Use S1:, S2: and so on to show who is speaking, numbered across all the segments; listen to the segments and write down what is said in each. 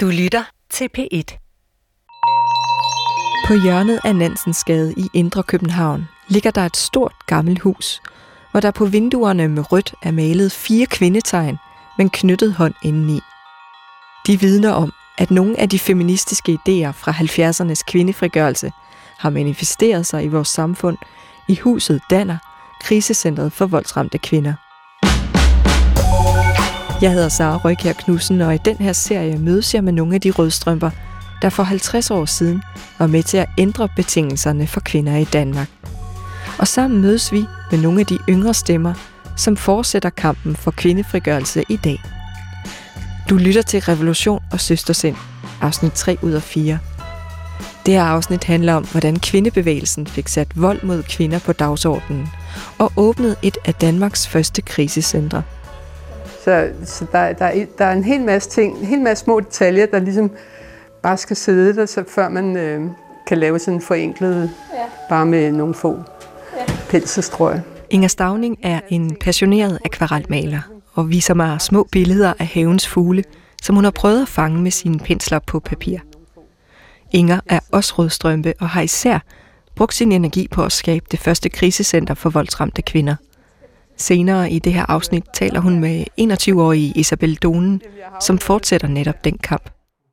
S1: Du lytter til P1.
S2: På hjørnet af Nansensgade i Indre København ligger der et stort gammelt hus, hvor der på vinduerne med rødt er malet fire kvindetegn med en knyttet hånd indeni. De vidner om, at nogle af de feministiske idéer fra 70'ernes kvindefrigørelse har manifesteret sig i vores samfund i huset Danner, krisecentret for voldsramte kvinder. Jeg hedder Sara Røykjær Knudsen, og i den her serie mødes jeg med nogle af de rødstrømper, der for 50 år siden var med til at ændre betingelserne for kvinder i Danmark. Og sammen mødes vi med nogle af de yngre stemmer, som fortsætter kampen for kvindefrigørelse i dag. Du lytter til Revolution og Søstersind, afsnit 3 ud af 4. Det her afsnit handler om, hvordan kvindebevægelsen fik sat vold mod kvinder på dagsordenen og åbnede et af Danmarks første krisecentre.
S3: Så, så der, der, er, der er en hel masse ting, en hel masse små detaljer, der ligesom bare skal sidde der, så før man øh, kan lave sådan en forenklet, ja. bare med nogle få ja. penselstrøg.
S2: Inger Stavning er en passioneret akvarelmaler og viser mig små billeder af havens fugle, som hun har prøvet at fange med sine pensler på papir. Inger er også rødstrømpe og har især brugt sin energi på at skabe det første krisecenter for voldsramte kvinder. Senere i det her afsnit taler hun med 21-årige Isabel Donen, som fortsætter netop den kamp.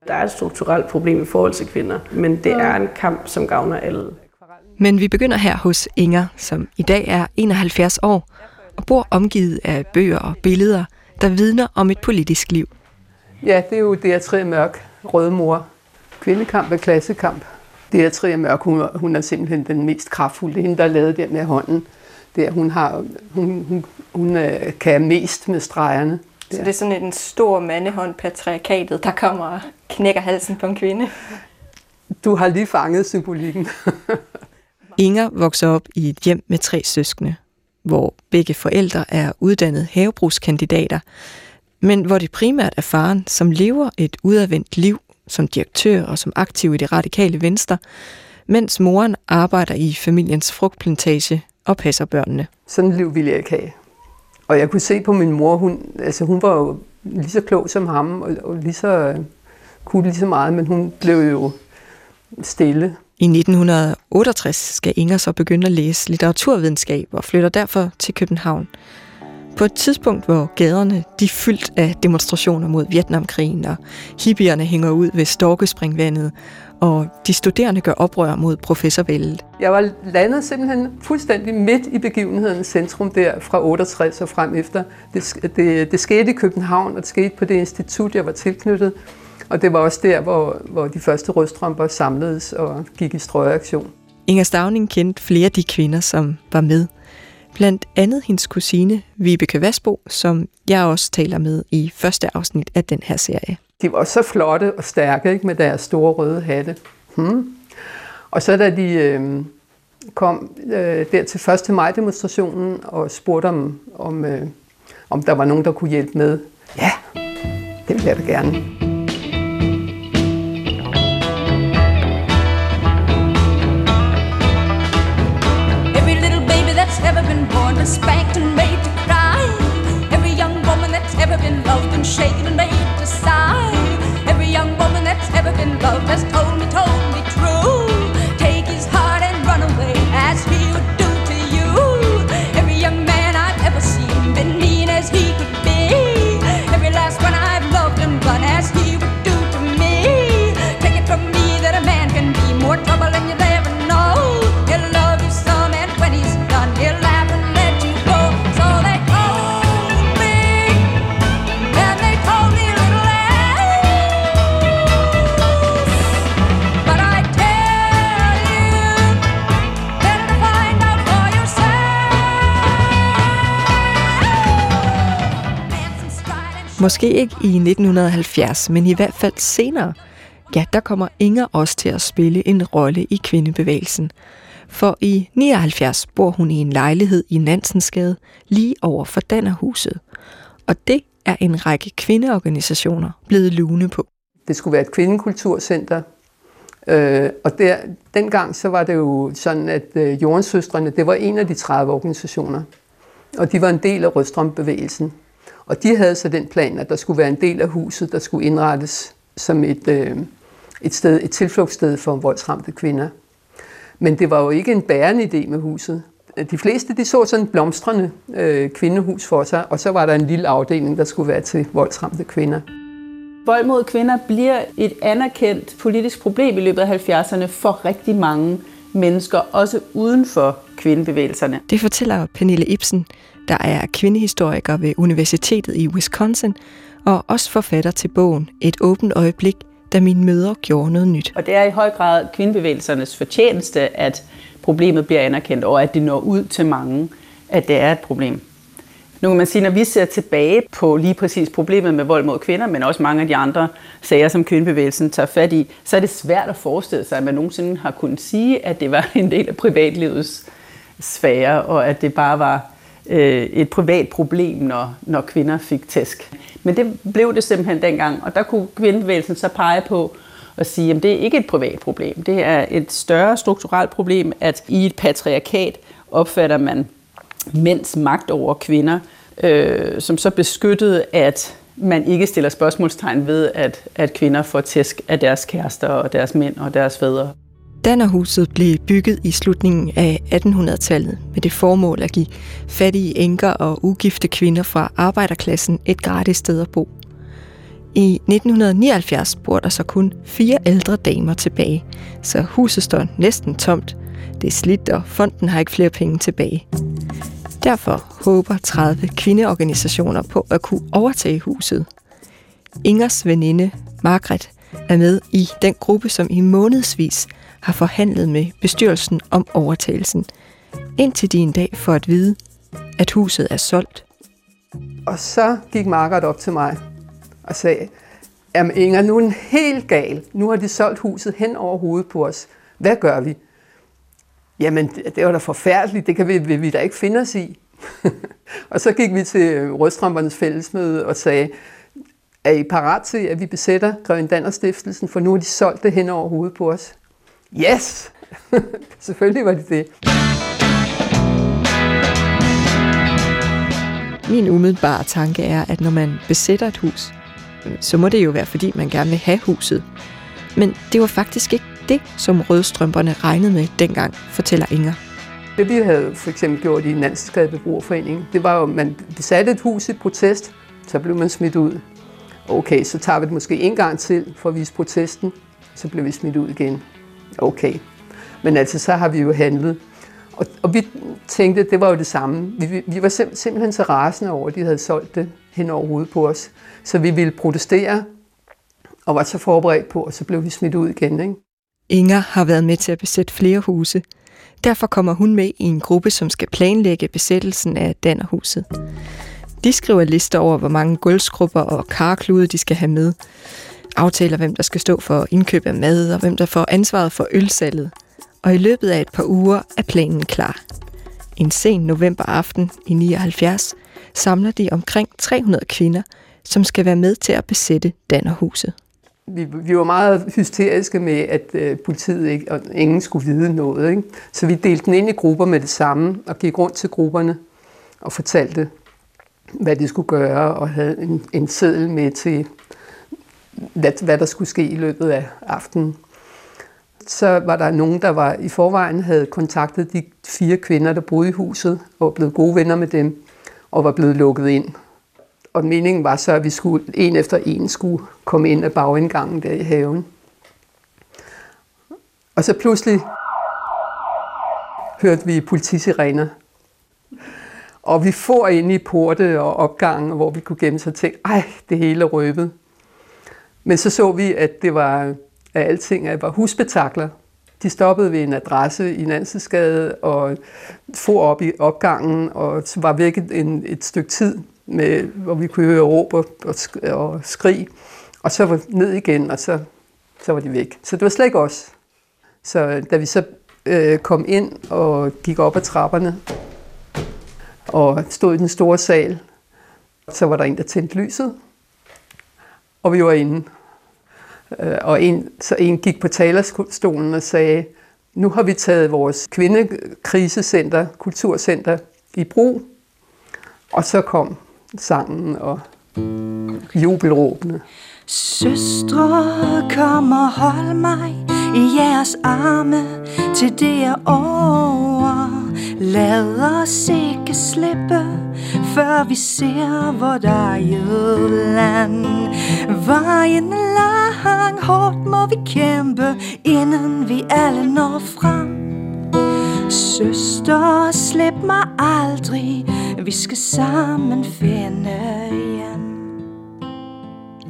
S4: Der er et strukturelt problem i forhold til kvinder, men det er en kamp, som gavner alle.
S2: Men vi begynder her hos Inger, som i dag er 71 år og bor omgivet af bøger og billeder, der vidner om et politisk liv.
S3: Ja, det er jo det, tre mørk, røde mor. Kvindekamp er klassekamp. Det er tre mørk, hun, hun er simpelthen den mest kraftfulde. Det hende, der er lavet der med hånden. Det er, hun, har, hun, hun, hun øh, kan mest med stregerne.
S5: Så det er sådan en stor mandehånd patriarkatet, der kommer og knækker halsen på en kvinde.
S3: Du har lige fanget symbolikken.
S2: Inger vokser op i et hjem med tre søskende, hvor begge forældre er uddannede havebrugskandidater, men hvor det primært er faren, som lever et udadvendt liv som direktør og som aktiv i det radikale venstre, mens moren arbejder i familiens frugtplantage og passer børnene.
S3: Sådan et liv ville jeg ikke have. Og jeg kunne se på min mor, hun, altså hun var jo lige så klog som ham, og, og lige så, kunne lige så meget, men hun blev jo stille.
S2: I 1968 skal Inger så begynde at læse litteraturvidenskab og flytter derfor til København. På et tidspunkt, hvor gaderne de er fyldt af demonstrationer mod Vietnamkrigen, og hippierne hænger ud ved Storkespringvandet, og de studerende gør oprør mod professorvældet.
S3: Jeg var landet simpelthen fuldstændig midt i begivenhedens centrum der fra 68 og frem efter. Det, det, det skete i København, og det skete på det institut, jeg var tilknyttet. Og det var også der, hvor, hvor de første rødstrømper samledes og gik i strøgeaktion.
S2: Inger Stavning kendte flere af de kvinder, som var med. Blandt andet hendes kusine, Vibeke Vasbo, som jeg også taler med i første afsnit af den her serie.
S3: De var så flotte og stærke ikke, med deres store røde hatte. Hmm. Og så da de øh, kom øh, der til 1. maj demonstrationen og spurgte om, om, øh, om der var nogen, der kunne hjælpe med. Ja, det ville jeg da gerne.
S2: Måske ikke i 1970, men i hvert fald senere. Ja, der kommer Inger også til at spille en rolle i kvindebevægelsen. For i 79 bor hun i en lejlighed i Nansensgade, lige over for Dannerhuset. Og det er en række kvindeorganisationer blevet lune på.
S3: Det skulle være et kvindekulturcenter. Øh, og der, dengang så var det jo sådan, at øh, det var en af de 30 organisationer. Og de var en del af Rødstrømbevægelsen. Og de havde så den plan, at der skulle være en del af huset, der skulle indrettes
S1: som et, øh, et, sted, et tilflugtssted for voldsramte kvinder. Men det var jo ikke en bærende idé med huset. De fleste de så sådan en blomstrende øh, kvindehus for sig, og så var der en lille afdeling, der skulle være til voldsramte kvinder.
S6: Vold mod kvinder bliver et anerkendt politisk problem i løbet af 70'erne for rigtig mange mennesker, også uden for kvindebevægelserne.
S2: Det fortæller Pernille Ibsen, der er kvindehistoriker ved Universitetet i Wisconsin, og også forfatter til bogen Et åbent øjeblik, da mine møder gjorde noget nyt.
S6: Og det er i høj grad kvindebevægelsernes fortjeneste, at problemet bliver anerkendt, og at det når ud til mange, at det er et problem. Nu kan man sige, når vi ser tilbage på lige præcis problemet med vold mod kvinder, men også mange af de andre sager, som kvindebevægelsen tager fat i, så er det svært at forestille sig, at man nogensinde har kunnet sige, at det var en del af privatlivets sfære, og at det bare var øh, et privat problem, når, når kvinder fik tæsk. Men det blev det simpelthen dengang, og der kunne kvindebevægelsen så pege på og sige, at det er ikke et privat problem. Det er et større strukturelt problem, at i et patriarkat opfatter man mænds magt over kvinder, øh, som så beskyttede, at man ikke stiller spørgsmålstegn ved, at, at kvinder får tæsk af deres kærester og deres mænd og deres fædre.
S2: Dannerhuset blev bygget i slutningen af 1800-tallet med det formål at give fattige enker og ugifte kvinder fra arbejderklassen et gratis sted at bo. I 1979 bor der så kun fire ældre damer tilbage, så huset står næsten tomt. Det er slidt, og fonden har ikke flere penge tilbage. Derfor håber 30 kvindeorganisationer på at kunne overtage huset. Ingers veninde, Margret, er med i den gruppe, som i månedsvis har forhandlet med bestyrelsen om overtagelsen, indtil de en dag får at vide, at huset er solgt.
S1: Og så gik Margaret op til mig og sagde, jamen Inger, nu er den helt gal. Nu har de solgt huset hen over hovedet på os. Hvad gør vi? Jamen, det var da forfærdeligt. Det kan vi, vi da ikke finde os i. og så gik vi til Rødstrømpernes fællesmøde og sagde, er I parat til, at vi besætter Grøn Danner Stiftelsen, for nu har de solgt det hen over hovedet på os? Yes! Selvfølgelig var det det.
S2: Min umiddelbare tanke er, at når man besætter et hus, så må det jo være, fordi man gerne vil have huset. Men det var faktisk ikke det, som rødstrømperne regnede med dengang, fortæller Inger.
S1: Det vi havde for eksempel gjort i Nansensgade Beboerforening, det var jo, at man besatte et hus i protest, så blev man smidt ud. Okay, så tager vi det måske en gang til for at vise protesten, så blev vi smidt ud igen. Okay. Men altså, så har vi jo handlet. Og, og vi tænkte, det var jo det samme. Vi, vi var sim, simpelthen så rasende over, at de havde solgt det hen over hovedet på os. Så vi ville protestere, og var så forberedt på, og så blev vi smidt ud igen. Ikke?
S2: Inger har været med til at besætte flere huse. Derfor kommer hun med i en gruppe, som skal planlægge besættelsen af Dannerhuset. De skriver lister over, hvor mange gulvskrubber og karklude de skal have med. Aftaler, hvem der skal stå for indkøb af mad, og hvem der får ansvaret for ølsalget. Og i løbet af et par uger er planen klar. En sen novemberaften i 79 samler de omkring 300 kvinder, som skal være med til at besætte Dannerhuset.
S1: Vi, vi var meget hysteriske med, at øh, politiet ikke, og ingen skulle vide noget. Ikke? Så vi delte den ind i grupper med det samme, og gik rundt til grupperne og fortalte, hvad de skulle gøre, og havde en, en seddel med til, hvad, hvad der skulle ske i løbet af aftenen. Så var der nogen, der var i forvejen havde kontaktet de fire kvinder, der boede i huset, og var blevet gode venner med dem, og var blevet lukket ind. Og meningen var så, at vi skulle, en efter en skulle komme ind af bagindgangen der i haven. Og så pludselig hørte vi politisirener. Og vi får ind i porte og opgangen, hvor vi kunne gemme sig og tænke, ej, det hele røvet. røbet. Men så så vi, at det var af alting, at det var husbetakler. De stoppede ved en adresse i Nansensgade og for op i opgangen, og var væk en, et stykke tid, med, hvor vi kunne høre råb og, og, og skrig. Og så var ned igen, og så, så var de væk. Så det var slet ikke os. Så da vi så øh, kom ind og gik op ad trapperne og stod i den store sal, så var der en, der tændte lyset, og vi var inde. Øh, og en, så en gik på talerstolen og sagde, nu har vi taget vores kvindekrisecenter, kulturcenter i brug. Og så kom sangen og jubelråbene.
S7: Søstre, kom og hold mig i jeres arme, til det er over. Lad os ikke slippe, før vi ser, hvor der land. Vejen er lang, hårdt må vi kæmpe, inden vi alle når frem. Søster, slip mig aldrig, vi skal sammen finde hjem.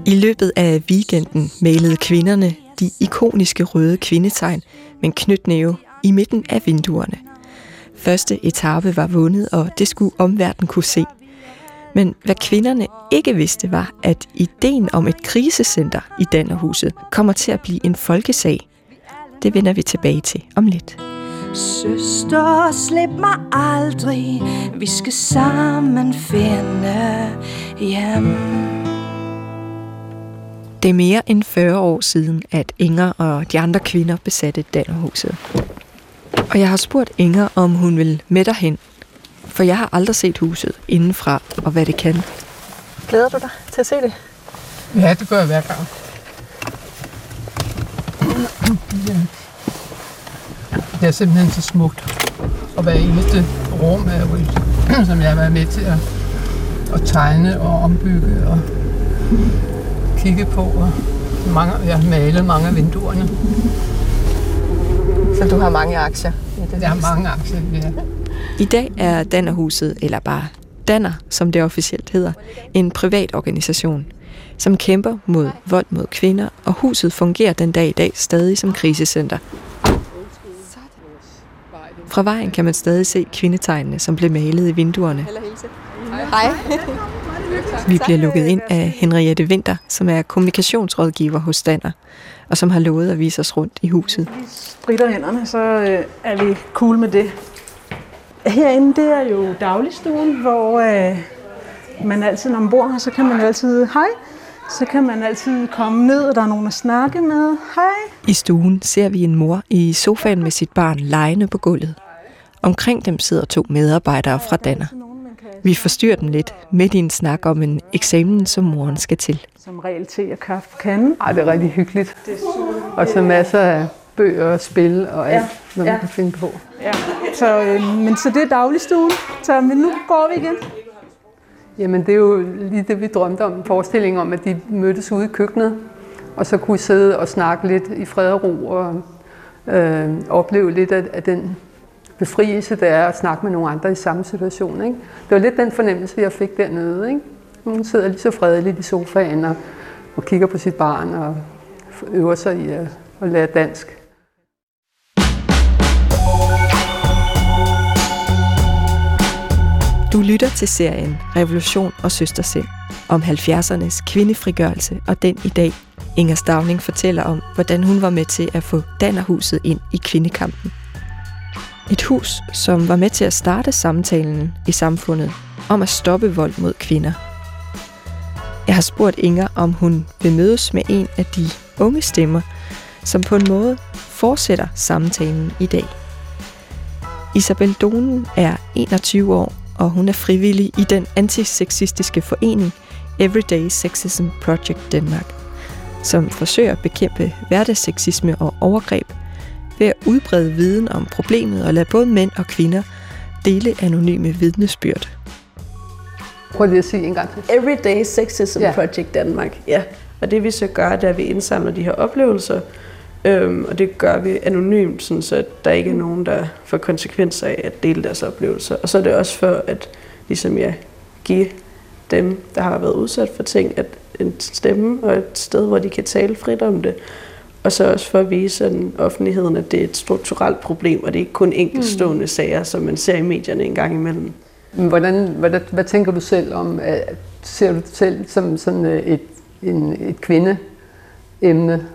S2: I løbet af weekenden malede kvinderne de ikoniske røde kvindetegn med en knytnæve i midten af vinduerne. Første etape var vundet, og det skulle omverdenen kunne se. Men hvad kvinderne ikke vidste var, at ideen om et krisecenter i Dannerhuset kommer til at blive en folkesag. Det vender vi tilbage til om lidt.
S7: Søster, slip mig aldrig, vi skal sammen finde hjem.
S2: Det er mere end 40 år siden, at Inger og de andre kvinder besatte Dannerhuset. Og jeg har spurgt Inger, om hun vil med derhen. For jeg har aldrig set huset indenfra, og hvad det kan. Glæder du dig til at se det?
S1: Ja, det gør jeg hver gang. Det er simpelthen så smukt. Og hver eneste rum, er jo et, som jeg har været med til at, at tegne og ombygge og kigge på. Og mange, jeg har malet mange af vinduerne.
S2: Så du har mange aktier i det?
S1: Jeg har mange aktier, ja.
S2: I dag er Dannerhuset, eller bare Danner, som det officielt hedder, en privat organisation, som kæmper mod vold mod kvinder, og huset fungerer den dag i dag stadig som krisecenter. Fra vejen kan man stadig se kvindetegnene, som blev malet i vinduerne.
S5: Hej.
S2: Vi bliver lukket ind af Henriette Winter, som er kommunikationsrådgiver hos Danner, og som har lovet at vise os rundt i huset.
S8: spritter hænderne, så øh, er vi cool med det. Herinde, det er jo dagligstuen, hvor øh, man altid, når man bor her, så kan man altid, hej, så kan man altid komme ned, og der er nogen at snakke med, hej.
S2: I stuen ser vi en mor i sofaen med sit barn lejende på gulvet. Omkring dem sidder to medarbejdere fra Danner. Vi forstyrrer dem lidt midt i en snak om en eksamen, som moren skal til.
S8: Som regel te og kaffe på kanden.
S1: Ej, det er rigtig hyggeligt. Og så masser af bøger og spil og alt,
S8: Ja,
S1: hvad man
S8: ja.
S1: kan finde på.
S8: Ja. Så, øh, men så det er dagligstuen, så men nu går vi igen.
S1: Jamen, det er jo lige det, vi drømte om. En forestilling om, at de mødtes ude i køkkenet, og så kunne sidde og snakke lidt i fred og ro, og øh, opleve lidt af, af den befrielse, der er at snakke med nogle andre i samme situation. Ikke? Det var lidt den fornemmelse, jeg fik dernede. Ikke? Hun sidder lige så fredeligt i sofaen og, og kigger på sit barn og øver sig i at, at lære dansk.
S2: Du lytter til serien Revolution og Søstersind om 70'ernes kvindefrigørelse og den i dag. Inger Stavning fortæller om, hvordan hun var med til at få Dannerhuset ind i kvindekampen. Et hus, som var med til at starte samtalen i samfundet om at stoppe vold mod kvinder. Jeg har spurgt Inger, om hun vil mødes med en af de unge stemmer, som på en måde fortsætter samtalen i dag. Isabel Donen er 21 år, og hun er frivillig i den antisexistiske forening Everyday Sexism Project Denmark, som forsøger at bekæmpe hverdagsseksisme og overgreb ved at udbrede viden om problemet og lade både mænd og kvinder dele anonyme vidnesbyrd.
S4: Prøv lige at sige en gang til. Everyday Sexism ja. Project Danmark. Ja. Og det vi så gør, det er, at vi indsamler de her oplevelser, øhm, og det gør vi anonymt, sådan så der ikke er nogen, der får konsekvenser af at dele deres oplevelser. Og så er det også for at ligesom, ja, give dem, der har været udsat for ting, at en stemme og et sted, hvor de kan tale frit om det. Og så også for at vise sådan, offentligheden, at det er et strukturelt problem, og det er ikke kun enkeltstående mm. sager, som man ser i medierne en gang imellem.
S1: Men Hvordan, hvad, tænker du selv om, øh, ser du selv som sådan øh, et, en, et kvindeemne?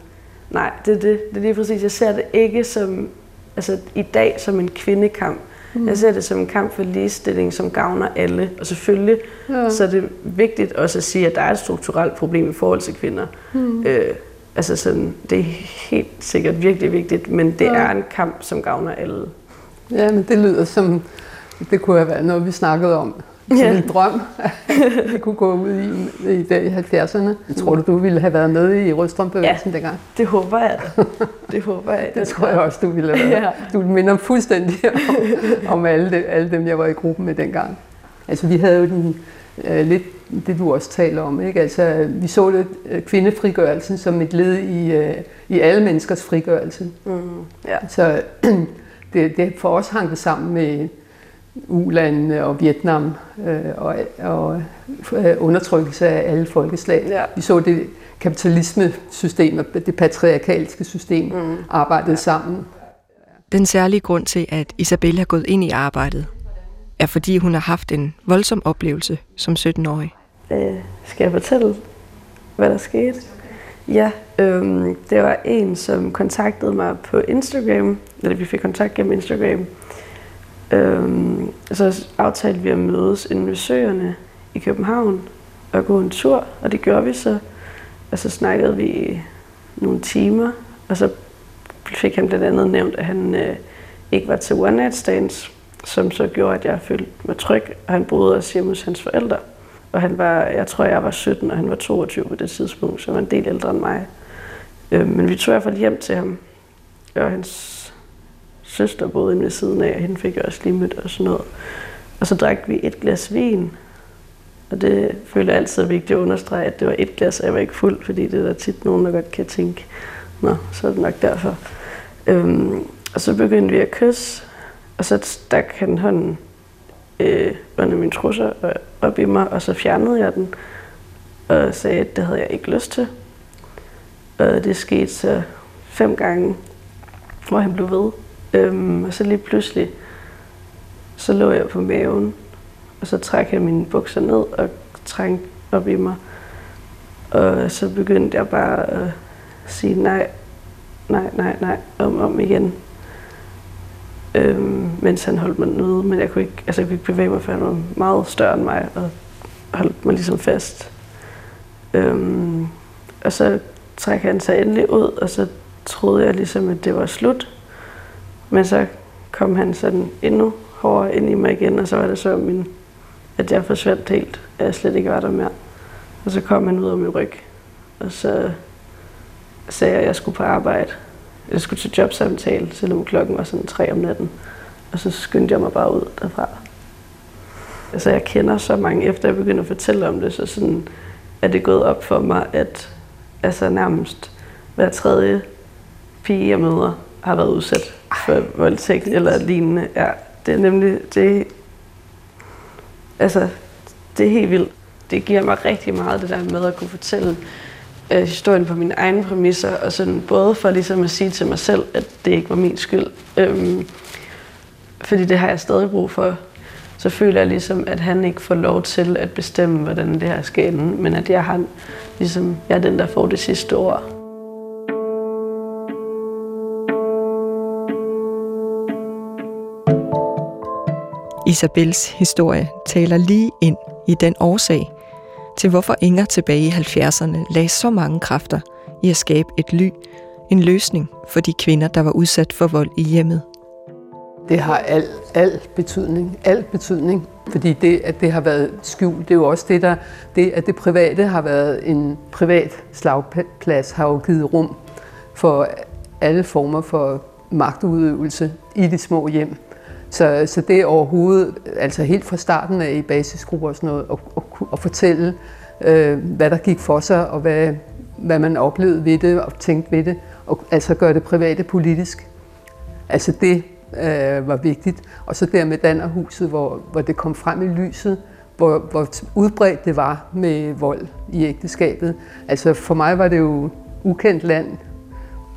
S4: Nej, det er det. Det er lige præcis. Jeg ser det ikke som, altså i dag som en kvindekamp. Mm. Jeg ser det som en kamp for ligestilling, som gavner alle. Og selvfølgelig
S1: ja.
S4: så er det vigtigt også at sige, at der er et strukturelt problem i forhold til kvinder. Mm. Øh, altså sådan, det er helt sikkert virkelig vigtigt, men det
S1: Ja.
S4: er en kamp, som gavner alle.
S1: Ja, men det lyder som, det kunne have været noget, vi snakkede om som
S4: Ja.
S1: en drøm, vi kunne gå ud i, i, der i 70'erne. Tror du, du ville have været med i Rødstrømbevægelsen ja. dengang?
S4: Det håber jeg da. Det håber jeg.
S1: Det tror jeg også, du ville have været.
S4: Ja.
S1: Du minder fuldstændig om, om alle, de, alle dem, jeg var i gruppen med dengang. Altså, vi havde jo den, øh, lidt det, du også taler om. Ikke? Altså, vi så det, øh, kvindefrigørelsen som et led i, øh, i alle menneskers frigørelse.
S4: Mm, ja.
S1: Så det, det for os hang det sammen med ulandene og Vietnam øh, og, og øh, undertrykkelse af alle folkeslag.
S4: Ja.
S1: Vi så det kapitalismesystem og det patriarkalske system
S4: Mm.
S1: arbejdede sammen.
S2: Den særlige grund til, at Isabella er gået ind i arbejdet, er fordi hun har haft en voldsom oplevelse som 17-årig.
S4: Øh, skal jeg fortælle, hvad der skete? Ja, øhm, det var en, som kontaktede mig på Instagram, eller vi fik kontakt gennem Instagram. Øhm, så aftalte vi at mødes inde ved søerne i København og gå en tur, og det gjorde vi så. Og så snakkede vi nogle timer, og så fik han blandt andet nævnt, at han øh, ikke var til one night stands, som så gjorde, at jeg følte mig tryg, og han boede også hjemme hos hans forældre. Og han var, jeg tror, jeg var 17, og han var 22 på det tidspunkt, så han var en del ældre end mig. Øh, men vi tog i hvert fald hjem til ham, og hans søster boede inde ved siden af, og hende fik jeg også lige mødt og sådan noget. Og så drak vi et glas vin, og det føler jeg altid vigtigt at understrege, at det var et glas, og jeg var ikke fuld, fordi det er der tit nogen, der godt kan tænke, nå, så er det nok derfor. Øhm, og så begyndte vi at kysse, og så stak han hånden øh, under mine trusser og op i mig, og så fjernede jeg den, og sagde, at det havde jeg ikke lyst til. Og det skete så fem gange, hvor han blev ved. Øhm, og så lige pludselig, så lå jeg på maven, og så trak han mine bukser ned og trængte op i mig. Og så begyndte jeg bare at sige nej, nej, nej, nej, om om igen. Øhm, mens han holdt mig nede, men jeg kunne, ikke, altså jeg kunne ikke bevæge mig, for han var meget større end mig, og holdt mig ligesom fast. Øhm, og så trak han sig endelig ud, og så troede jeg ligesom, at det var slut. Men så kom han sådan endnu hårdere ind i mig igen, og så var det så, min, at jeg forsvandt helt, at jeg slet ikke var der mere. Og så kom han ud af min ryg, og så sagde jeg, at jeg skulle på arbejde. Jeg skulle til jobsamtale, selvom klokken var sådan tre om natten. Og så skyndte jeg mig bare ud derfra. Altså jeg kender så mange, efter jeg begynder at fortælle om det, så sådan, er det gået op for mig, at altså nærmest hver tredje pige, jeg møder, har været udsat for voldtægt eller lignende. Ja, det er nemlig, det, altså, det er helt vildt. Det giver mig rigtig meget, det der med at kunne fortælle øh, historien på mine egne præmisser, og sådan både for ligesom at sige til mig selv, at det ikke var min skyld, øhm, fordi det har jeg stadig brug for. Så føler jeg ligesom, at han ikke får lov til at bestemme, hvordan det her skal ende, men at jeg har ligesom, jeg er den, der får det sidste ord.
S2: Isabels historie taler lige ind i den årsag til, hvorfor Inger tilbage i 70'erne lagde så mange kræfter i at skabe et ly, en løsning for de kvinder, der var udsat for vold i hjemmet.
S1: Det har al, al betydning, al betydning, fordi det, at det har været skjult, det er jo også det, der, det, at det private har været en privat slagplads, har jo givet rum for alle former for magtudøvelse i de små hjem. Så, så det overhovedet, altså helt fra starten af i basisgrupper og sådan noget, at, at, fortælle, øh, hvad der gik for sig, og hvad, hvad man oplevede ved det, og tænkte ved det, og altså gøre det private politisk. Altså det øh, var vigtigt. Og så der med Dannerhuset, hvor, hvor det kom frem i lyset, hvor, hvor udbredt det var med vold i ægteskabet. Altså for mig var det jo ukendt land.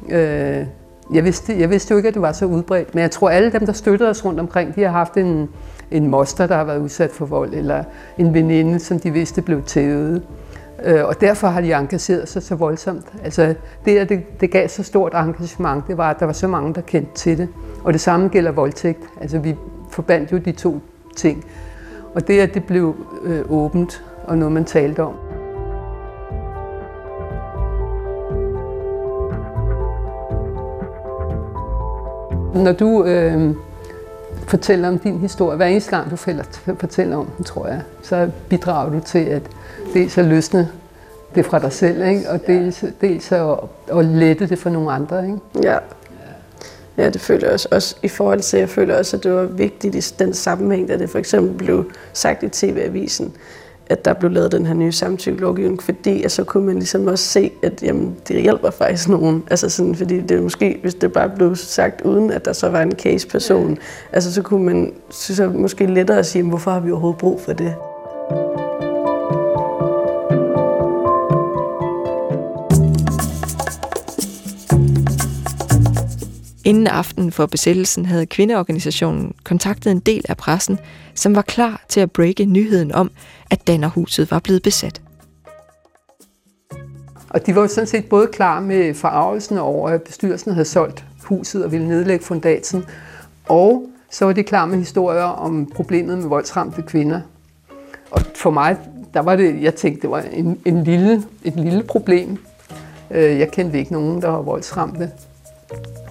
S1: Øh, jeg, vidste, jeg vidste jo ikke, at det var så udbredt, men jeg tror, alle dem, der støttede os rundt omkring, de har haft en, en moster, der har været udsat for vold, eller en veninde, som de vidste blev tævet. Øh, og derfor har de engageret sig så voldsomt. Altså det, at det, det gav så stort engagement, det var, at der var så mange, der kendte til det. Og det samme gælder voldtægt. Altså vi forbandt jo de to ting. Og det, at det blev øh, åbent, og noget, man talte om. Når du øh, fortæller om din historie. Hver eneste gang, du fortæller om den, tror jeg, så bidrager du til, at dels at løsne det fra dig selv, ikke? og dels, dels at, at lette det for nogle andre. Ikke?
S4: Ja. Ja, det føler jeg også. også. I forhold til, jeg føler også, at det var vigtigt i den sammenhæng, da det for eksempel blev sagt i TV-avisen, at der blev lavet den her nye samtykkelovgivning, fordi at så kunne man ligesom også se, at jamen, det hjælper faktisk nogen. Altså sådan, fordi det måske, hvis det bare blev sagt uden, at der så var en case-person, altså så kunne man synes jeg, måske lettere at sige, hvorfor har vi overhovedet brug for det?
S2: Inden aften for besættelsen havde kvindeorganisationen kontaktet en del af pressen, som var klar til at breake nyheden om, at Dannerhuset var blevet besat.
S1: Og de var jo sådan set både klar med forarvelsen over, at bestyrelsen havde solgt huset og ville nedlægge fundatsen, og så var de klar med historier om problemet med voldsramte kvinder. Og for mig, der var det, jeg tænkte, det var en, en lille, et lille problem. Øh, jeg kendte ikke nogen, der var voldsramte.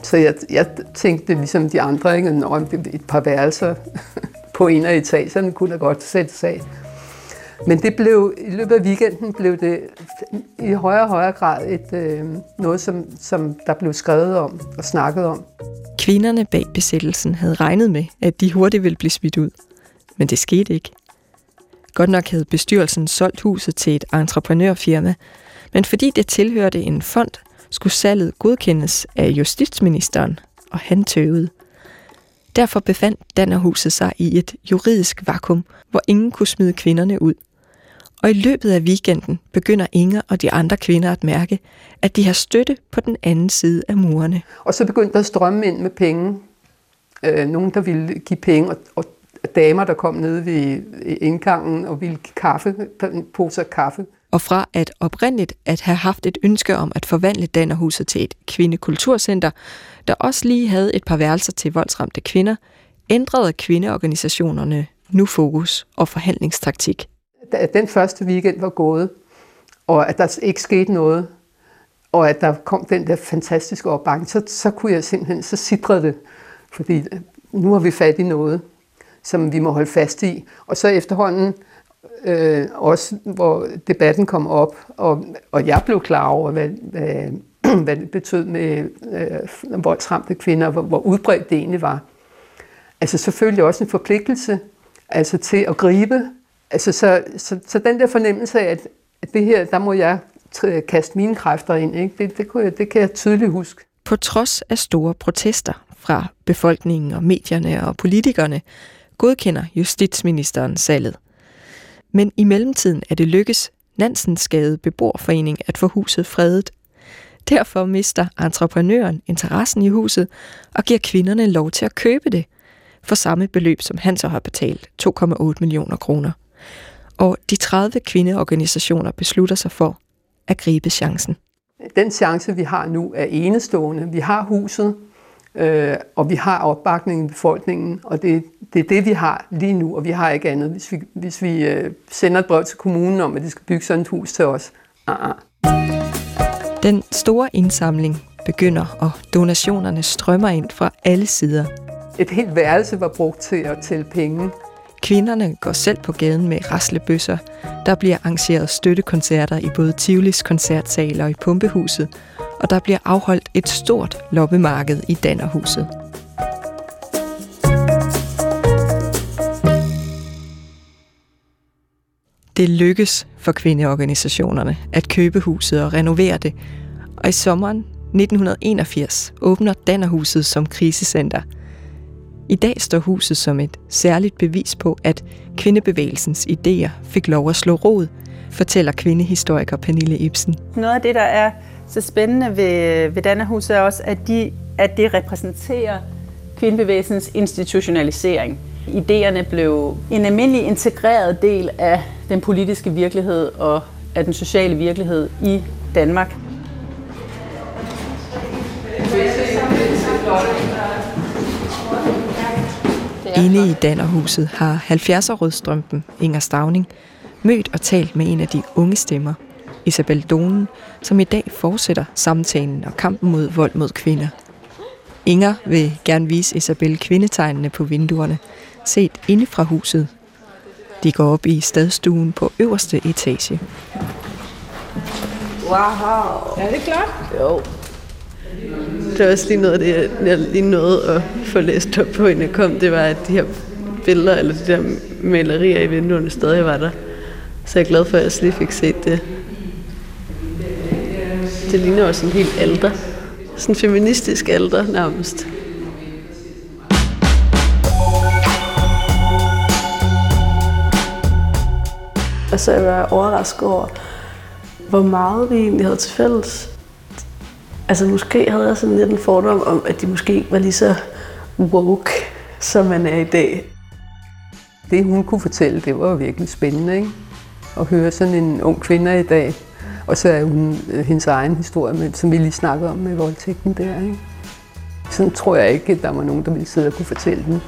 S1: Så jeg, jeg tænkte ligesom de andre, ikke? Når et par værelser på en af etagerne kunne da godt sætte sig Men det blev, i løbet af weekenden blev det i højere og højere grad et, øh, noget, som, som der blev skrevet om og snakket om.
S2: Kvinderne bag besættelsen havde regnet med, at de hurtigt ville blive smidt ud. Men det skete ikke. Godt nok havde bestyrelsen solgt huset til et entreprenørfirma, men fordi det tilhørte en fond, skulle salget godkendes af justitsministeren, og han tøvede. Derfor befandt Dannerhuset sig i et juridisk vakuum, hvor ingen kunne smide kvinderne ud. Og i løbet af weekenden begynder Inger og de andre kvinder at mærke, at de har støtte på den anden side af murene.
S1: Og så begyndte der at strømme ind med penge. Øh, nogen, der ville give penge, og, og damer, der kom ned ved indgangen og ville give kaffe, poser kaffe
S2: og fra at oprindeligt at have haft et ønske om at forvandle Dannerhuset til et kvindekulturcenter, der også lige havde et par værelser til voldsramte kvinder, ændrede kvindeorganisationerne nu fokus og forhandlingstaktik.
S1: At den første weekend var gået, og at der ikke skete noget, og at der kom den der fantastiske opbakning, så, så kunne jeg simpelthen, så sidrede det, fordi nu har vi fat i noget, som vi må holde fast i. Og så efterhånden, øh, også hvor debatten kom op, og, og jeg blev klar over, hvad, hvad, hvad det betød med øh, voldsramte kvinder, hvor, hvor udbredt det egentlig var. Altså selvfølgelig også en forpligtelse altså til at gribe. Altså, så, så, så den der fornemmelse af, at, at det her, der må jeg kaste mine kræfter ind, ikke? Det, det, kunne jeg, det kan jeg tydeligt huske.
S2: På trods af store protester fra befolkningen og medierne og politikerne, godkender justitsministeren salget. Men i mellemtiden er det lykkes Nansensgade Beboerforening at få huset fredet. Derfor mister entreprenøren interessen i huset og giver kvinderne lov til at købe det for samme beløb, som han så har betalt, 2,8 millioner kroner. Og de 30 kvindeorganisationer beslutter sig for at gribe chancen.
S1: Den chance, vi har nu, er enestående. Vi har huset, Øh, og vi har opbakningen i befolkningen, og det, det er det, vi har lige nu, og vi har ikke andet. Hvis vi, hvis vi øh, sender et brev til kommunen om, at de skal bygge sådan et hus til os. Uh-uh.
S2: Den store indsamling begynder, og donationerne strømmer ind fra alle sider.
S1: Et helt værelse var brugt til at tælle penge.
S2: Kvinderne går selv på gaden med raslebøsser. Der bliver arrangeret støttekoncerter i både Tivolis koncertsal og i Pumpehuset, og der bliver afholdt et stort loppemarked i Dannerhuset. Det lykkes for kvindeorganisationerne at købe huset og renovere det, og i sommeren 1981 åbner Dannerhuset som krisecenter. I dag står huset som et særligt bevis på, at kvindebevægelsens idéer fik lov at slå rod, fortæller kvindehistoriker Pernille Ibsen.
S6: Noget af det, der er så spændende ved, ved Dannerhuset er også, at, de, at det repræsenterer kvindebevægelsens institutionalisering. Ideerne blev en almindelig integreret del af den politiske virkelighed og af den sociale virkelighed i Danmark.
S2: Inde i Dannerhuset har 70'er rødstrømpen Inger Stavning mødt og talt med en af de unge stemmer Isabel Donen, som i dag fortsætter samtalen og kampen mod vold mod kvinder. Inger vil gerne vise Isabel kvindetegnene på vinduerne, set inde fra huset. De går op i stadstuen på øverste etage.
S4: Wow.
S8: Er det klart?
S4: Jo. Det var også lige noget af det, jeg lige nåede at få læst op på, inden jeg kom. Det var, at de her billeder, eller de der malerier i vinduerne stadig var der. Så jeg er glad for, at jeg lige fik set det. Det ligner også en helt alder. Sådan en feministisk alder nærmest. Og så jeg var overrasket over, hvor meget vi egentlig havde til fælles. Altså måske havde jeg sådan lidt en fordom om, at de måske ikke var lige så woke, som man er i dag.
S1: Det hun kunne fortælle, det var virkelig spændende, ikke? At høre sådan en ung kvinde i dag. Og så er hun øh, hendes egen historie, med, som vi lige snakkede om med voldtægten der, ikke? Sådan tror jeg ikke, at der var nogen, der ville sidde og kunne fortælle den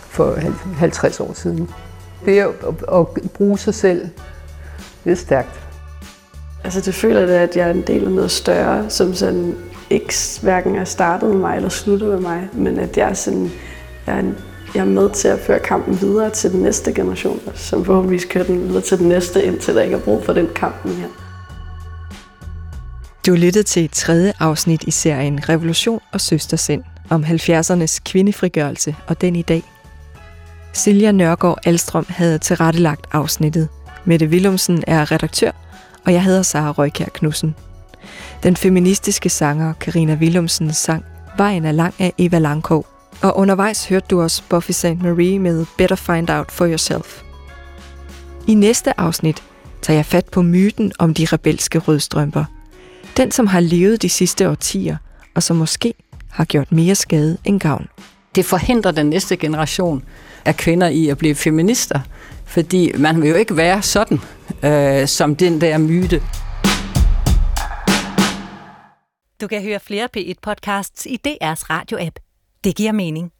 S1: for 50 år siden. Det at, at, at bruge sig selv, det er stærkt.
S4: Altså det føler det, at jeg er en del af noget større, som sådan ikke hverken er startet med mig eller sluttet med mig, men at jeg er, sådan, jeg er, en, jeg er med til at føre kampen videre til den næste generation, som forhåbentlig kører den videre til den næste, indtil der ikke er brug for den kamp mere.
S2: Du lyttede til et tredje afsnit i serien Revolution og Søstersind om 70'ernes kvindefrigørelse og den i dag. Silja Nørgaard Alstrøm havde tilrettelagt afsnittet. Mette Willumsen er redaktør, og jeg hedder Sara Røykær Knudsen. Den feministiske sanger Karina Willumsen sang Vejen er lang af Eva Langkov, og undervejs hørte du også Buffy St. Marie med Better Find Out For Yourself. I næste afsnit tager jeg fat på myten om de rebelske rødstrømper. Den, som har levet de sidste årtier, og som måske har gjort mere skade end gavn.
S9: Det forhindrer den næste generation af kvinder i at blive feminister, fordi man vil jo ikke være sådan, øh, som den der myte.
S10: Du kan høre flere P1-podcasts i DR's radio-app. Det giver mening.